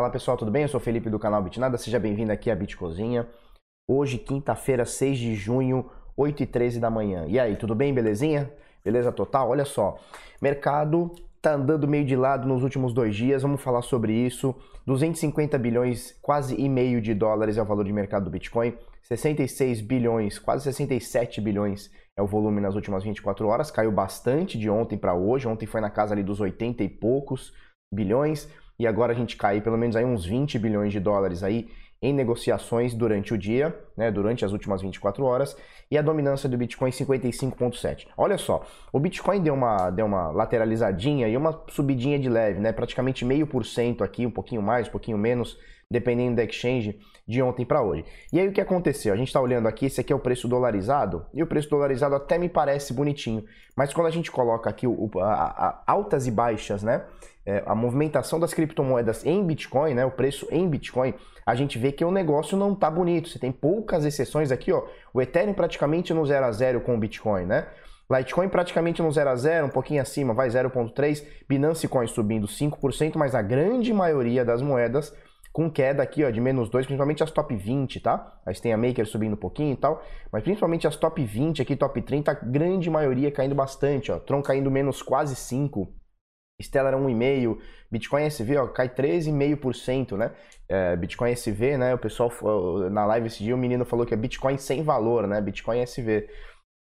Fala pessoal, tudo bem? Eu sou o Felipe do canal Bitnada, seja bem-vindo aqui à Bitcozinha. Hoje, quinta-feira, 6 de junho, 8 e 13 da manhã. E aí, tudo bem, belezinha? Beleza total? Olha só, mercado tá andando meio de lado nos últimos dois dias, vamos falar sobre isso. 250 bilhões, quase e meio de dólares é o valor de mercado do Bitcoin. 66 bilhões, quase 67 bilhões é o volume nas últimas 24 horas. Caiu bastante de ontem para hoje. Ontem foi na casa ali dos 80 e poucos bilhões e agora a gente cai pelo menos aí uns 20 bilhões de dólares aí em negociações durante o dia, né, durante as últimas 24 horas, e a dominância do Bitcoin 55.7. Olha só, o Bitcoin deu uma, deu uma lateralizadinha e uma subidinha de leve, né, praticamente meio por cento aqui, um pouquinho mais, um pouquinho menos, dependendo da exchange, de ontem para hoje. E aí o que aconteceu? A gente está olhando aqui, esse aqui é o preço dolarizado, e o preço dolarizado até me parece bonitinho, mas quando a gente coloca aqui o, a, a, altas e baixas, né, é, a movimentação das criptomoedas em Bitcoin, né, o preço em Bitcoin, a gente vê que o negócio não tá bonito. Você tem poucas exceções aqui, ó. O Ethereum praticamente no 0 a 0 com o Bitcoin, né? Litecoin praticamente no 0 a 0, um pouquinho acima, vai 0.3, Binance Coin subindo 5%, mas a grande maioria das moedas com queda aqui, ó, de menos 2, principalmente as top 20, tá? Aí tem a Maker subindo um pouquinho e tal, mas principalmente as top 20 aqui, top 30, a grande maioria caindo bastante, ó. Tron caindo menos quase 5, Stellar 1,5%, Bitcoin SV ó, cai 13,5%, né? É, Bitcoin SV, né? O pessoal na live esse dia, o menino falou que é Bitcoin sem valor, né? Bitcoin SV.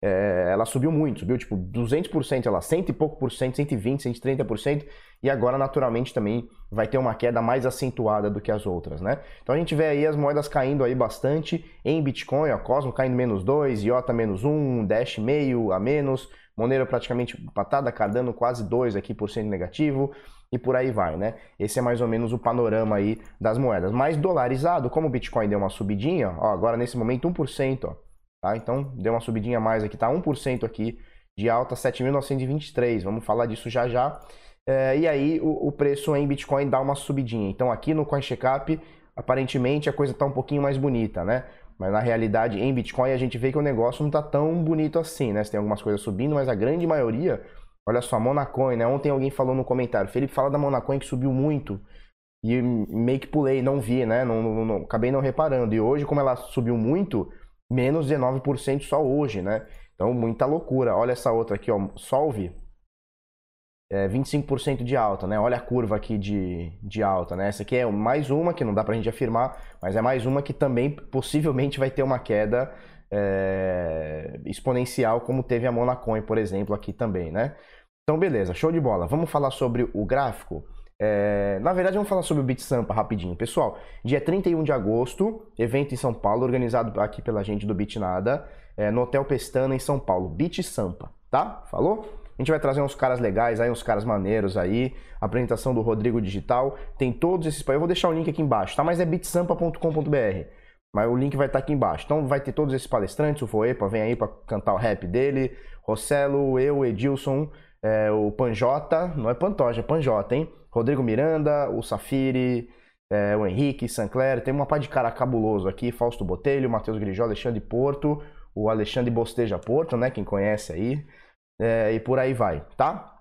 É, ela subiu muito, subiu tipo 200%, ela cento e pouco por cento, 120, 130%, e agora naturalmente também vai ter uma queda mais acentuada do que as outras, né? Então a gente vê aí as moedas caindo aí bastante em Bitcoin, ó, Cosmo caindo menos 2, IOTA menos 1, Dash meio a menos, Monero praticamente empatada, Cardano quase 2 aqui por cento negativo e por aí vai, né? Esse é mais ou menos o panorama aí das moedas. Mais dolarizado, como o Bitcoin deu uma subidinha, ó, agora nesse momento 1%, ó, tá? Então deu uma subidinha a mais aqui, tá 1% aqui de alta, 7.923. Vamos falar disso já já. É, e aí o, o, preço em Bitcoin dá uma subidinha. Então aqui no CoinCheckup, aparentemente a coisa tá um pouquinho mais bonita, né? Mas na realidade, em Bitcoin, a gente vê que o negócio não está tão bonito assim, né? Você tem algumas coisas subindo, mas a grande maioria, olha só, Monacoin, né? Ontem alguém falou no comentário, Felipe, fala da Monacoin que subiu muito. E meio que pulei, não vi, né? Não, não, não, acabei não reparando. E hoje, como ela subiu muito, menos 19% só hoje, né? Então, muita loucura. Olha essa outra aqui, ó, Solve, é, 25% de alta, né? Olha a curva aqui de, de alta, né? Essa aqui é mais uma que não dá para a gente afirmar, mas é mais uma que também possivelmente vai ter uma queda é, exponencial, como teve a Monacoin, por exemplo, aqui também, né? Então, beleza, show de bola. Vamos falar sobre o gráfico. É, na verdade, vamos falar sobre o Bit Sampa rapidinho. Pessoal, dia 31 de agosto, evento em São Paulo, organizado aqui pela gente do Bitnada, é, no Hotel Pestana, em São Paulo. Bit Sampa, tá? Falou? A gente vai trazer uns caras legais aí, uns caras maneiros aí. apresentação do Rodrigo Digital. Tem todos esses. Eu vou deixar o link aqui embaixo, tá? Mas é bitsampa.com.br. Mas o link vai estar aqui embaixo. Então vai ter todos esses palestrantes. O Foepa vem aí para cantar o rap dele. Rossello, eu, Edilson, é, o Panjota. Não é Pantoja, é Panjota, hein? Rodrigo Miranda, o Safiri, é, o Henrique, Sancler. Tem uma pá de cara cabuloso aqui. Fausto Botelho, Matheus Grijó, Alexandre Porto. O Alexandre Bosteja Porto, né? Quem conhece aí é, e por aí vai, tá?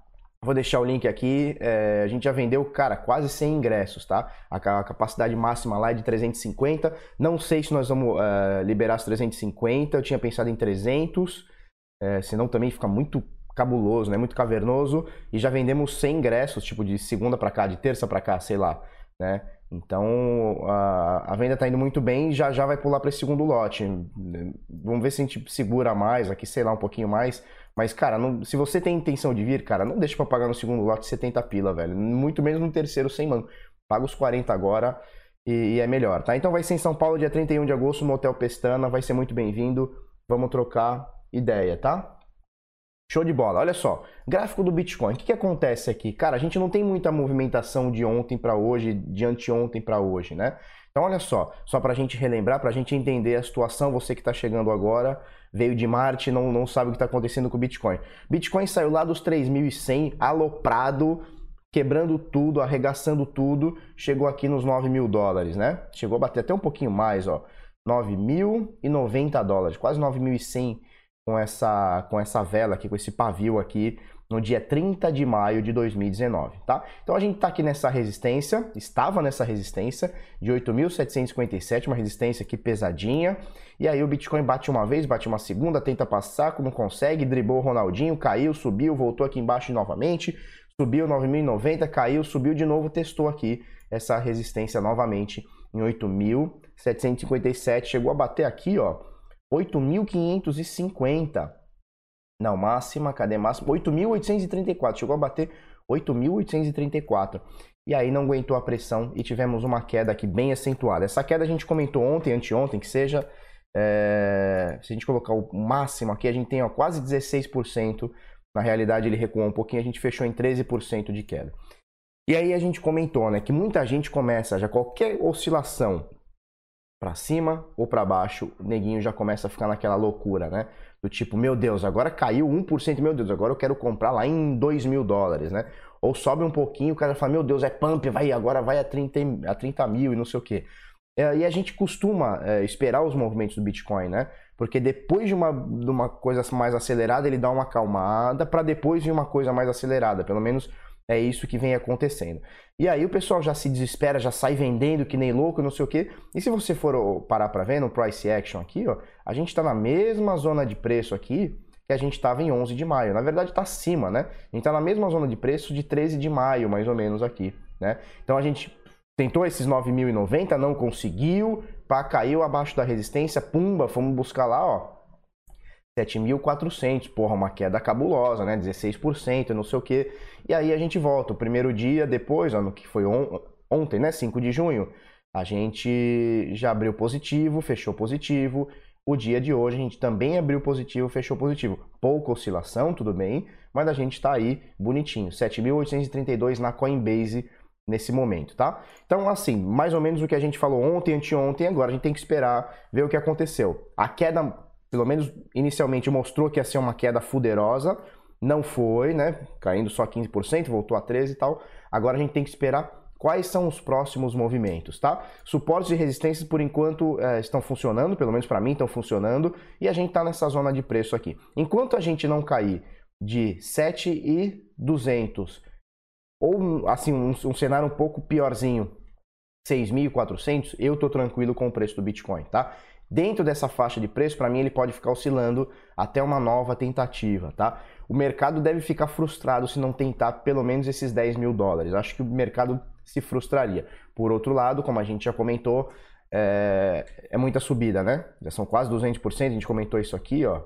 Vou deixar o link aqui. É, a gente já vendeu, cara, quase 100 ingressos, tá? A, a, capacidade máxima lá é de 350. Não sei se nós vamos uh, liberar os 350. Eu tinha pensado em 300. É, senão também fica muito cabuloso, né? Muito cavernoso. E já vendemos 100 ingressos, tipo de segunda para cá, de terça para cá, sei lá, né? Então a, a venda está indo muito bem e já já vai pular para esse segundo lote. Vamos ver se a gente segura mais aqui, sei lá, um pouquinho mais. Mas, cara, não, se você tem intenção de vir, cara, não deixa pra pagar no segundo lote 70 pila, velho. Muito menos no terceiro sem mano. Paga os 40 agora e, e, é melhor, tá? Então vai ser em São Paulo, dia 31 de agosto, no Hotel Pestana. Vai ser muito bem-vindo. Vamos trocar ideia, tá? Show de bola. Olha só, gráfico do Bitcoin. O que, que acontece aqui? Cara, a gente não tem muita movimentação de ontem para hoje, de anteontem para hoje, né? Então, olha só, só para a gente relembrar, para a gente entender a situação, você que está chegando agora, veio de Marte, não, não sabe o que está acontecendo com o Bitcoin. Bitcoin saiu lá dos 3.100, aloprado, quebrando tudo, arregaçando tudo, chegou aqui nos 9 mil dólares, né? Chegou a bater até um pouquinho mais, ó, 9.090 dólares, quase 9.100 com essa, com essa vela aqui, com esse pavio aqui, no dia 30 de maio de 2019, tá? Então a gente está aqui nessa resistência, estava nessa resistência de 8.757, uma resistência aqui pesadinha, e aí o Bitcoin bate uma vez, bate uma segunda, tenta passar, não consegue, driblou o Ronaldinho, caiu, subiu, voltou aqui embaixo novamente, subiu 9.090, caiu, subiu de novo, testou aqui essa resistência novamente em 8.757, chegou a bater aqui, ó, 8.550, não, máxima, cadê máxima? 8.834, chegou a bater 8.834. E aí não aguentou a pressão e tivemos uma queda aqui bem acentuada. Essa queda a gente comentou ontem, anteontem, que seja, é... se a gente colocar o máximo aqui, a gente tem ó, quase 16%. Na realidade ele recuou um pouquinho, a gente fechou em 13% de queda. E aí a gente comentou, né, que muita gente começa já qualquer oscilação para cima ou para baixo, o neguinho já começa a ficar naquela loucura, né? Do tipo, meu Deus, agora caiu 1%, meu Deus, agora eu quero comprar lá em 2 mil dólares, né? Ou sobe um pouquinho, o cara fala, meu Deus, é pump, vai, agora vai a 30, a 30 mil e não sei o quê. É, e a gente costuma é, esperar os movimentos do Bitcoin, né? Porque depois de uma, de uma coisa mais acelerada, ele dá uma acalmada para depois vir uma coisa mais acelerada. Pelo menos é isso que vem acontecendo. E aí o pessoal já se desespera, já sai vendendo que nem louco, não sei o quê. E se você for parar para ver no price action aqui, ó, a gente está na mesma zona de preço aqui que a gente estava em 11 de maio. Na verdade está acima, né? A gente está na mesma zona de preço de 13 de maio, mais ou menos aqui, né? Então a gente tentou esses 9.090, não conseguiu, pá, caiu abaixo da resistência, pumba, fomos buscar lá, ó, 7.400, porra, uma queda cabulosa, né? 16%, não sei o quê. E aí a gente volta. O primeiro dia depois, ó, no que foi on ontem, né? 5 de junho, a gente já abriu positivo, fechou positivo. O dia de hoje a gente também abriu positivo, fechou positivo. Pouca oscilação, tudo bem, mas a gente está aí bonitinho. 7.832 na Coinbase nesse momento, tá? Então, assim, mais ou menos o que a gente falou ontem, anteontem, agora a gente tem que esperar ver o que aconteceu. A queda pelo menos inicialmente mostrou que ia ser uma queda fuderosa, não foi, né? Caindo só 15%, voltou a 13 e tal. Agora a gente tem que esperar quais são os próximos movimentos, tá? Suportes e resistências por enquanto é, estão funcionando, pelo menos para mim estão funcionando, e a gente está nessa zona de preço aqui. Enquanto a gente não cair de 7,200 ou assim um, um cenário um pouco piorzinho, 6.400, eu tô tranquilo com o preço do Bitcoin, tá? Dentro dessa faixa de preço, para mim, ele pode ficar oscilando até uma nova tentativa, tá? O mercado deve ficar frustrado se não tentar pelo menos esses 10 mil dólares. Acho que o mercado se frustraria. Por outro lado, como a gente já comentou, é, é muita subida, né? Já são quase 200%, a gente comentou isso aqui, ó.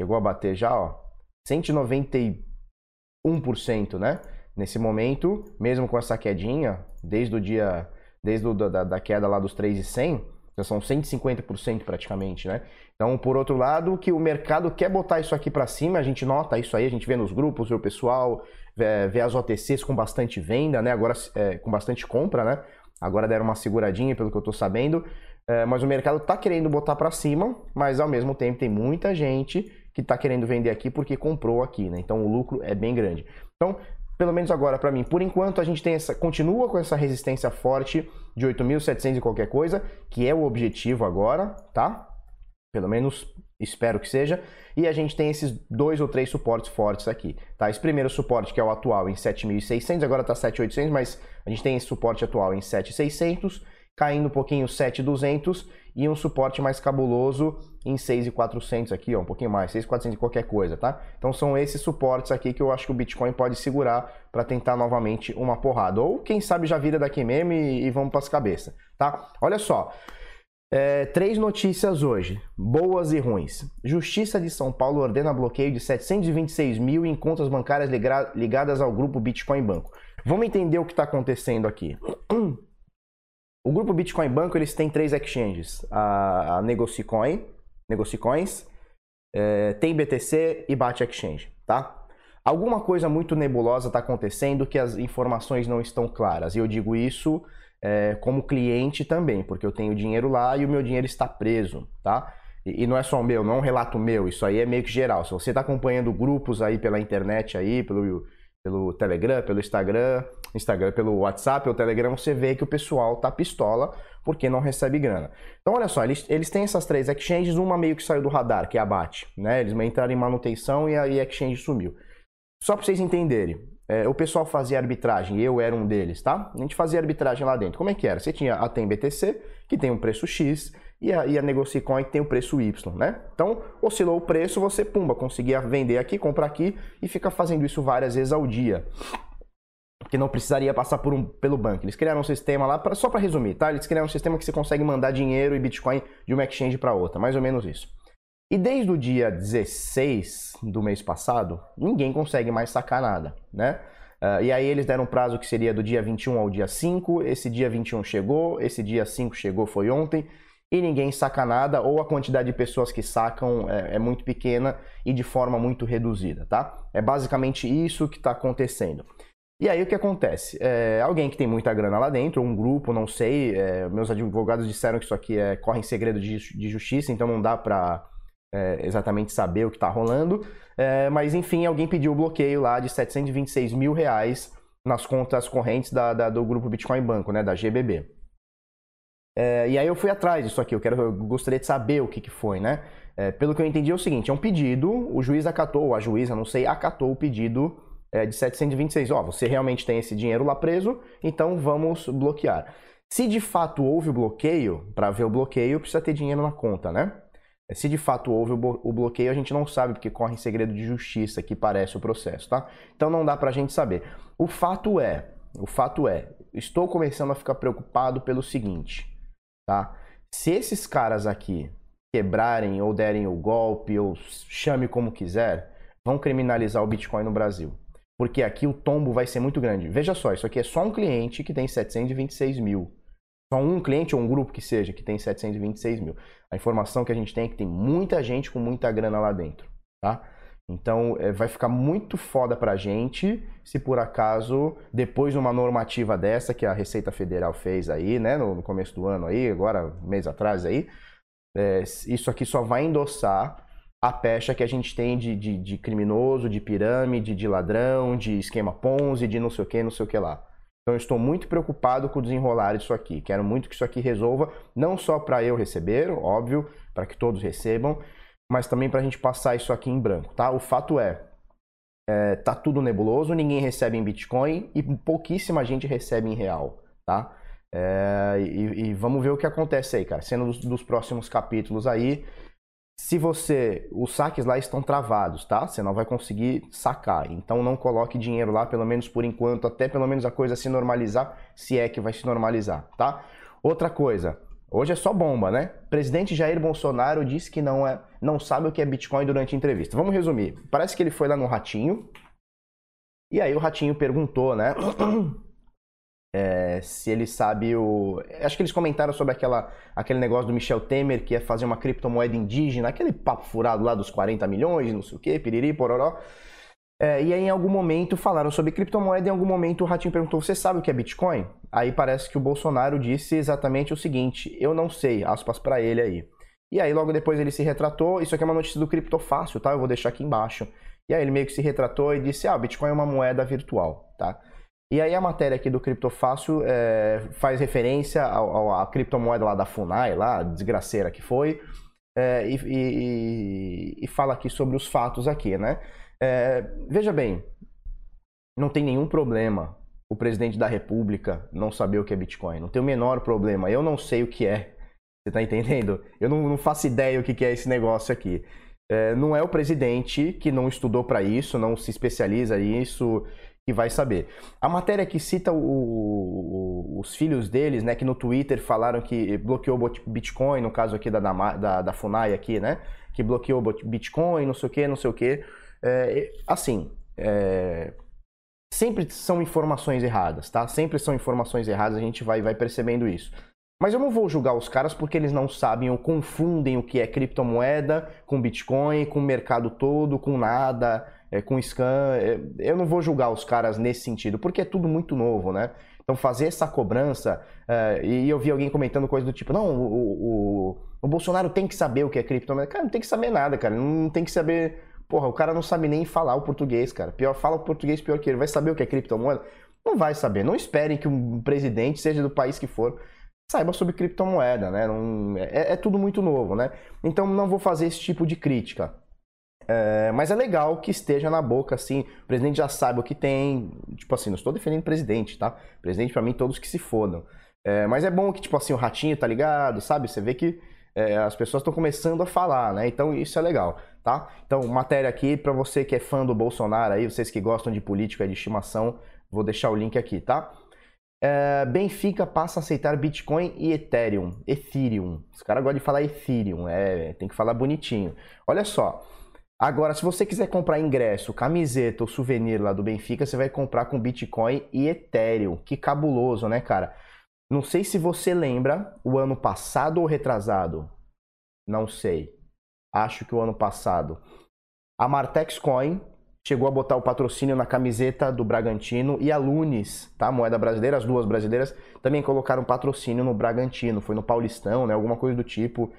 Chegou a bater já, ó, 191%, né? Nesse momento, mesmo com essa quedinha, desde o dia, desde o, da, da queda lá dos 3,100, já são 150% praticamente, né? Então, por outro lado, que o mercado quer botar isso aqui para cima, a gente nota isso aí, a gente vê nos grupos, vê o pessoal, vê, vê as OTCs com bastante venda, né? Agora é, com bastante compra, né? Agora deram uma seguradinha, pelo que eu estou sabendo. É, mas o mercado está querendo botar para cima, mas ao mesmo tempo tem muita gente que está querendo vender aqui porque comprou aqui, né? Então o lucro é bem grande. Então pelo menos agora para mim. Por enquanto a gente tem essa, continua com essa resistência forte de 8.700 e qualquer coisa, que é o objetivo agora, tá? Pelo menos espero que seja. E a gente tem esses dois ou três suportes fortes aqui, tá? Esse primeiro suporte que é o atual em 7.600, agora tá 7.800, mas a gente tem esse suporte atual em 7.600 caindo um pouquinho 7,200 e um suporte mais cabuloso em 6,400 aqui, ó, um pouquinho mais, 6,400 e qualquer coisa, tá? Então são esses suportes aqui que eu acho que o Bitcoin pode segurar para tentar novamente uma porrada. Ou quem sabe já vira daqui mesmo e, e vamos para as cabeças, tá? Olha só, é, três notícias hoje, boas e ruins. Justiça de São Paulo ordena bloqueio de 726 mil em contas bancárias ligadas ao grupo Bitcoin Banco. Vamos entender o que está acontecendo aqui. O grupo Bitcoin Banco eles têm três exchanges: a, a Negocicoin, Negocicoins, é, tem BTC e Bat Exchange, tá? Alguma coisa muito nebulosa está acontecendo que as informações não estão claras. E eu digo isso é, como cliente também, porque eu tenho dinheiro lá e o meu dinheiro está preso, tá? E, e não é só o meu, não é um relato meu, isso aí é meio que geral. Se você está acompanhando grupos aí pela internet aí, pelo pelo Telegram, pelo Instagram, Instagram, pelo WhatsApp ou Telegram, você vê que o pessoal tá pistola porque não recebe grana. Então, olha só, eles, eles têm essas três exchanges, uma meio que saiu do radar, que é a BAT, né? Eles entraram em manutenção e a, e a exchange sumiu. Só para vocês entenderem, é, o pessoal fazia arbitragem, eu era um deles, tá? A gente fazia arbitragem lá dentro. Como é que era? Você tinha a TEM BTC, que tem um preço X, e a, e a Negocicoin, tem o preço Y, né? Então, oscilou o preço, você, pumba, conseguia vender aqui, comprar aqui, e fica fazendo isso várias vezes ao dia que não precisaria passar por um, pelo banco. Eles criaram um sistema lá, pra, só para resumir, tá? Eles criaram um sistema que você consegue mandar dinheiro e Bitcoin de uma exchange para outra, mais ou menos isso. E desde o dia 16 do mês passado, ninguém consegue mais sacar nada, né? Uh, e aí eles deram um prazo que seria do dia 21 ao dia 5, esse dia 21 chegou, esse dia 5 chegou, foi ontem, e ninguém saca nada, ou a quantidade de pessoas que sacam é, é muito pequena e de forma muito reduzida, tá? É basicamente isso que está acontecendo. E aí o que acontece? É, alguém que tem muita grana lá dentro, um grupo, não sei, é, meus advogados disseram que isso aqui é, corre em segredo de, de justiça, então não dá para é, exatamente saber o que está rolando. É, mas enfim, alguém pediu o bloqueio lá de 726 mil reais nas contas correntes da, da, do grupo Bitcoin Banco, né, da GBB. É, e aí eu fui atrás disso aqui, eu, quero, eu gostaria de saber o que, que foi, né? É, pelo que eu entendi é o seguinte, é um pedido, o juiz acatou, ou a juíza, não sei, acatou o pedido é, de 726. Ó, você realmente tem esse dinheiro lá preso, então vamos bloquear. Se de fato houve o bloqueio, para ver o bloqueio precisa ter dinheiro na conta, né? Se de fato houve o bloqueio, a gente não sabe, porque corre em segredo de justiça que parece o processo, tá? Então não dá pra gente saber. O fato é, o fato é, estou começando a ficar preocupado pelo seguinte, tá? Se esses caras aqui quebrarem ou derem o golpe, ou chame como quiser, vão criminalizar o Bitcoin no Brasil porque aqui o tombo vai ser muito grande. Veja só, isso aqui é só um cliente que tem 726 mil. Só um cliente ou um grupo que seja que tem 726 mil. A informação que a gente tem é que tem muita gente com muita grana lá dentro, tá? Então é, vai ficar muito foda pra gente se por acaso, depois de uma normativa dessa que a Receita Federal fez aí, né, no, no começo do ano aí, agora, mês atrás aí, é, isso aqui só vai endossar a pecha que a gente tem de, de, de, criminoso, de pirâmide, de ladrão, de esquema Ponzi, de não sei o que, não sei o que lá. Então estou muito preocupado com o desenrolar disso aqui. Quero muito que isso aqui resolva, não só para eu receber, óbvio, para que todos recebam, mas também para a gente passar isso aqui em branco, tá? O fato é, é, tá tudo nebuloso, ninguém recebe em Bitcoin e pouquíssima gente recebe em real, tá? É, e, e, vamos ver o que acontece aí, cara. Sendo dos, dos próximos capítulos aí, se você. Os saques lá estão travados, tá? Você não vai conseguir sacar. Então não coloque dinheiro lá, pelo menos por enquanto, até pelo menos a coisa se normalizar, se é que vai se normalizar, tá? Outra coisa. Hoje é só bomba, né? Presidente Jair Bolsonaro disse que não, é, não sabe o que é Bitcoin durante a entrevista. Vamos resumir. Parece que ele foi lá no Ratinho. E aí o Ratinho perguntou, né? É, se ele sabe o. Acho que eles comentaram sobre aquela, aquele negócio do Michel Temer que ia fazer uma criptomoeda indígena, aquele papo furado lá dos 40 milhões, não sei o que, piriri, pororó. É, e aí, em algum momento, falaram sobre criptomoeda. Em algum momento, o Ratinho perguntou: Você sabe o que é Bitcoin? Aí parece que o Bolsonaro disse exatamente o seguinte: Eu não sei, aspas para ele aí. E aí, logo depois, ele se retratou. Isso aqui é uma notícia do Criptofácil, tá? Eu vou deixar aqui embaixo. E aí, ele meio que se retratou e disse: Ah, Bitcoin é uma moeda virtual, tá? E aí a matéria aqui do Criptofácil é, faz referência à criptomoeda lá da FUNAI, lá, desgraceira que foi, é, e, e, e, fala aqui sobre os fatos aqui, né? É, veja bem, não tem nenhum problema o presidente da república não saber o que é Bitcoin. Não tem o menor problema. Eu não sei o que é. Você tá entendendo? Eu não, não faço ideia o que é esse negócio aqui. É, não é o presidente que não estudou para isso, não se especializa nisso, que vai saber. A matéria que cita o, o, os filhos deles, né, que no Twitter falaram que bloqueou Bitcoin, no caso aqui da, da, da FUNAI aqui, né, que bloqueou Bitcoin, não sei o que, não sei o que. É, assim, é, sempre são informações erradas, tá? Sempre são informações erradas, a gente vai, vai percebendo isso. Mas eu não vou julgar os caras porque eles não sabem ou confundem o que é criptomoeda com Bitcoin, com o mercado todo, com nada é, com scan. É, eu não vou julgar os caras nesse sentido, porque é tudo muito novo, né? Então fazer essa cobrança, é, e eu vi alguém comentando coisa do tipo, não, o, o, o Bolsonaro tem que saber o que é criptomoeda. Cara, não tem que saber nada, cara. Não tem que saber Porra, o cara não sabe nem falar o português, cara. Pior, fala o português pior que ele. Vai saber o que é criptomoeda? Não vai saber. Não esperem que um presidente, seja do país que for, saiba sobre criptomoeda, né? Não, é, é, tudo muito novo, né? Então não vou fazer esse tipo de crítica. É, mas é legal que esteja na boca, assim, o presidente já sabe o que tem. Tipo assim, não estou defendendo o presidente, tá? Presidente, para mim, todos que se fodam. É, mas é bom que, tipo assim, o ratinho tá ligado, sabe? Você vê que é, as pessoas estão começando a falar, né? Então isso é legal, tá? Então, matéria aqui para você que é fã do Bolsonaro aí, vocês que gostam de política de estimação, vou deixar o link aqui, tá? É, Benfica passa a aceitar Bitcoin e Ethereum. Ethereum. Os caras gostam de falar Ethereum, é, tem que falar bonitinho. Olha só. Agora, se você quiser comprar ingresso, camiseta ou souvenir lá do Benfica, você vai comprar com Bitcoin e Ethereum. Que cabuloso, né, cara? Não sei se você lembra, o ano passado ou retrasado. Não sei. Acho que o ano passado. A Martex Coin chegou a botar o patrocínio na camiseta do Bragantino e a Lunes, tá? Moeda brasileira, as duas brasileiras, também colocaram patrocínio no Bragantino, foi no Paulistão, né? Alguma coisa do tipo.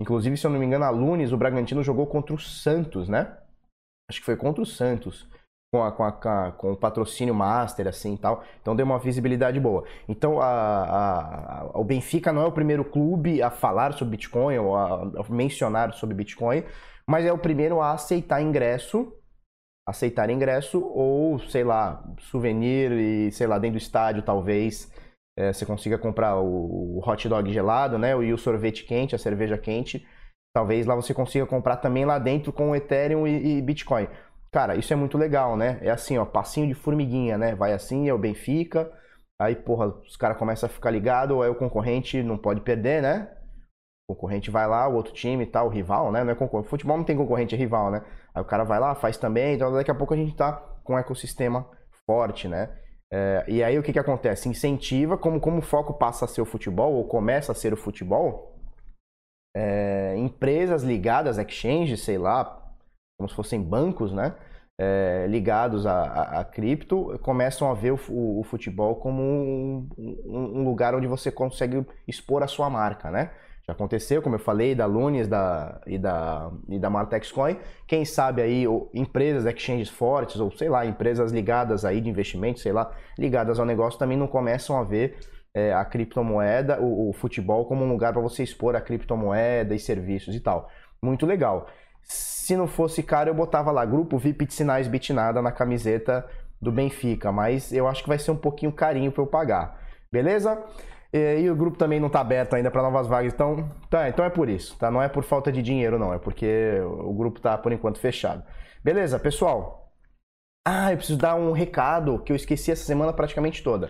Inclusive, se eu não me engano, a Lunes, o Bragantino jogou contra o Santos, né? Acho que foi contra o Santos. Com, a, com, a, com o patrocínio master, assim e tal. Então deu uma visibilidade boa. Então a, a, o Benfica não é o primeiro clube a falar sobre Bitcoin ou a, a mencionar sobre Bitcoin, mas é o primeiro a aceitar ingresso aceitar ingresso ou, sei lá, souvenir e, sei lá, dentro do estádio talvez é, você consiga comprar o, o, hot dog gelado, né? E o sorvete quente, a cerveja quente. Talvez lá você consiga comprar também lá dentro com Ethereum e, e Bitcoin. Cara, isso é muito legal, né? É assim, ó, passinho de formiguinha, né? Vai assim, é o Benfica. Aí, porra, os caras começam a ficar ligados, aí o concorrente não pode perder, né? O concorrente vai lá, o outro time tá, o rival, né? Não é concorrente. Futebol não tem concorrente, é rival, né? Aí o cara vai lá, faz também, então daqui a pouco a gente tá com um ecossistema forte, né? É, e aí o que, que acontece? Incentiva, como, como o foco passa a ser o futebol, ou começa a ser o futebol, é, empresas ligadas, exchanges, sei lá, como se fossem bancos, né? É, ligados a, a, a, cripto, começam a ver o, o, o futebol como um, um, um lugar onde você consegue expor a sua marca, né? Já aconteceu, como eu falei, da Lunes da, e da, e da Martex Coin. Quem sabe aí empresas, exchanges fortes, ou sei lá, empresas ligadas aí de investimento, sei lá, ligadas ao negócio também não começam a ver é, a criptomoeda, o, o, futebol como um lugar para você expor a criptomoeda e serviços e tal. Muito legal. Se não fosse caro, eu botava lá, grupo VIP de sinais Bitnada na camiseta do Benfica, mas eu acho que vai ser um pouquinho carinho para eu pagar. Beleza? E, o grupo também não está aberto ainda para novas vagas, então, tá, então é por isso, tá? Não é por falta de dinheiro, não, é porque o grupo está por enquanto fechado. Beleza, pessoal? Ah, eu preciso dar um recado que eu esqueci essa semana praticamente toda.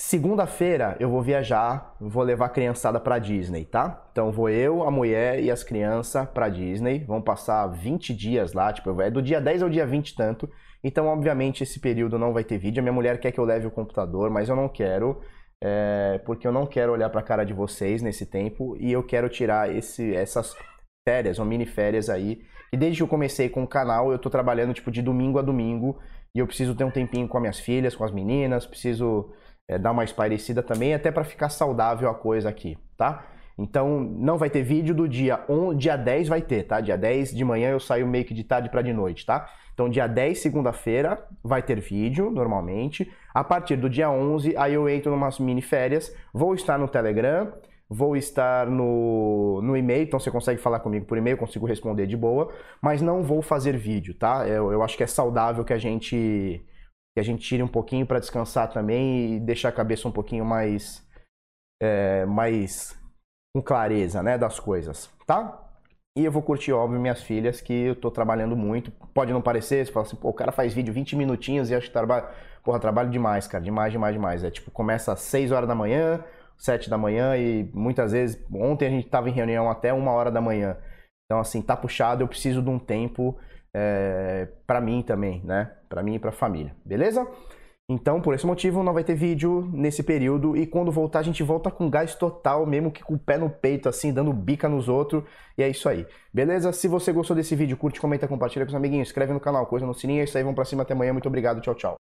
Segunda-feira eu vou viajar, vou levar a criançada para Disney, tá? Então vou eu, a mulher e as crianças para Disney. Vão passar 20 dias lá, tipo, é do dia 10 ao dia 20 tanto. Então, obviamente, esse período não vai ter vídeo. A minha mulher quer que eu leve o computador, mas eu não quero é, porque eu não quero olhar para a cara de vocês nesse tempo e eu quero tirar esse, essas férias ou mini férias aí. E desde que eu comecei com o canal, eu estou trabalhando tipo de domingo a domingo e eu preciso ter um tempinho com as minhas filhas, com as meninas, preciso é, dar uma espairecida também, até para ficar saudável a coisa aqui, tá? Então não vai ter vídeo do dia 1, dia 10 vai ter, tá? Dia 10 de manhã eu saio meio que de tarde para de noite, tá? Então dia 10, segunda-feira, vai ter vídeo normalmente. A partir do dia 11, aí eu entro numas mini férias, vou estar no Telegram, vou estar no, no e-mail, então você consegue falar comigo por e-mail, consigo responder de boa, mas não vou fazer vídeo, tá? Eu, eu acho que é saudável que a gente que a gente tire um pouquinho para descansar também e deixar a cabeça um pouquinho mais é, mais com clareza, né, das coisas, tá? E eu vou curtir, óbvio, minhas filhas, que eu tô trabalhando muito. Pode não parecer, você fala assim, pô, o cara faz vídeo 20 minutinhos e acho que trabalha. Porra, trabalho demais, cara. Demais, demais, demais. É tipo, começa às 6 horas da manhã, 7 da manhã e muitas vezes. Ontem a gente tava em reunião até 1 hora da manhã. Então, assim, tá puxado, eu preciso de um tempo é, para mim também, né? Para mim e pra família. Beleza? Então, por esse motivo, não vai ter vídeo nesse período. E quando voltar, a gente volta com gás total, mesmo que com o pé no peito, assim, dando bica nos outros. E é isso aí. Beleza? Se você gostou desse vídeo, curte, comenta, compartilha com os amiguinhos, inscreve no canal, coisa no sininho. É isso aí, vamos pra cima até amanhã. Muito obrigado, tchau, tchau.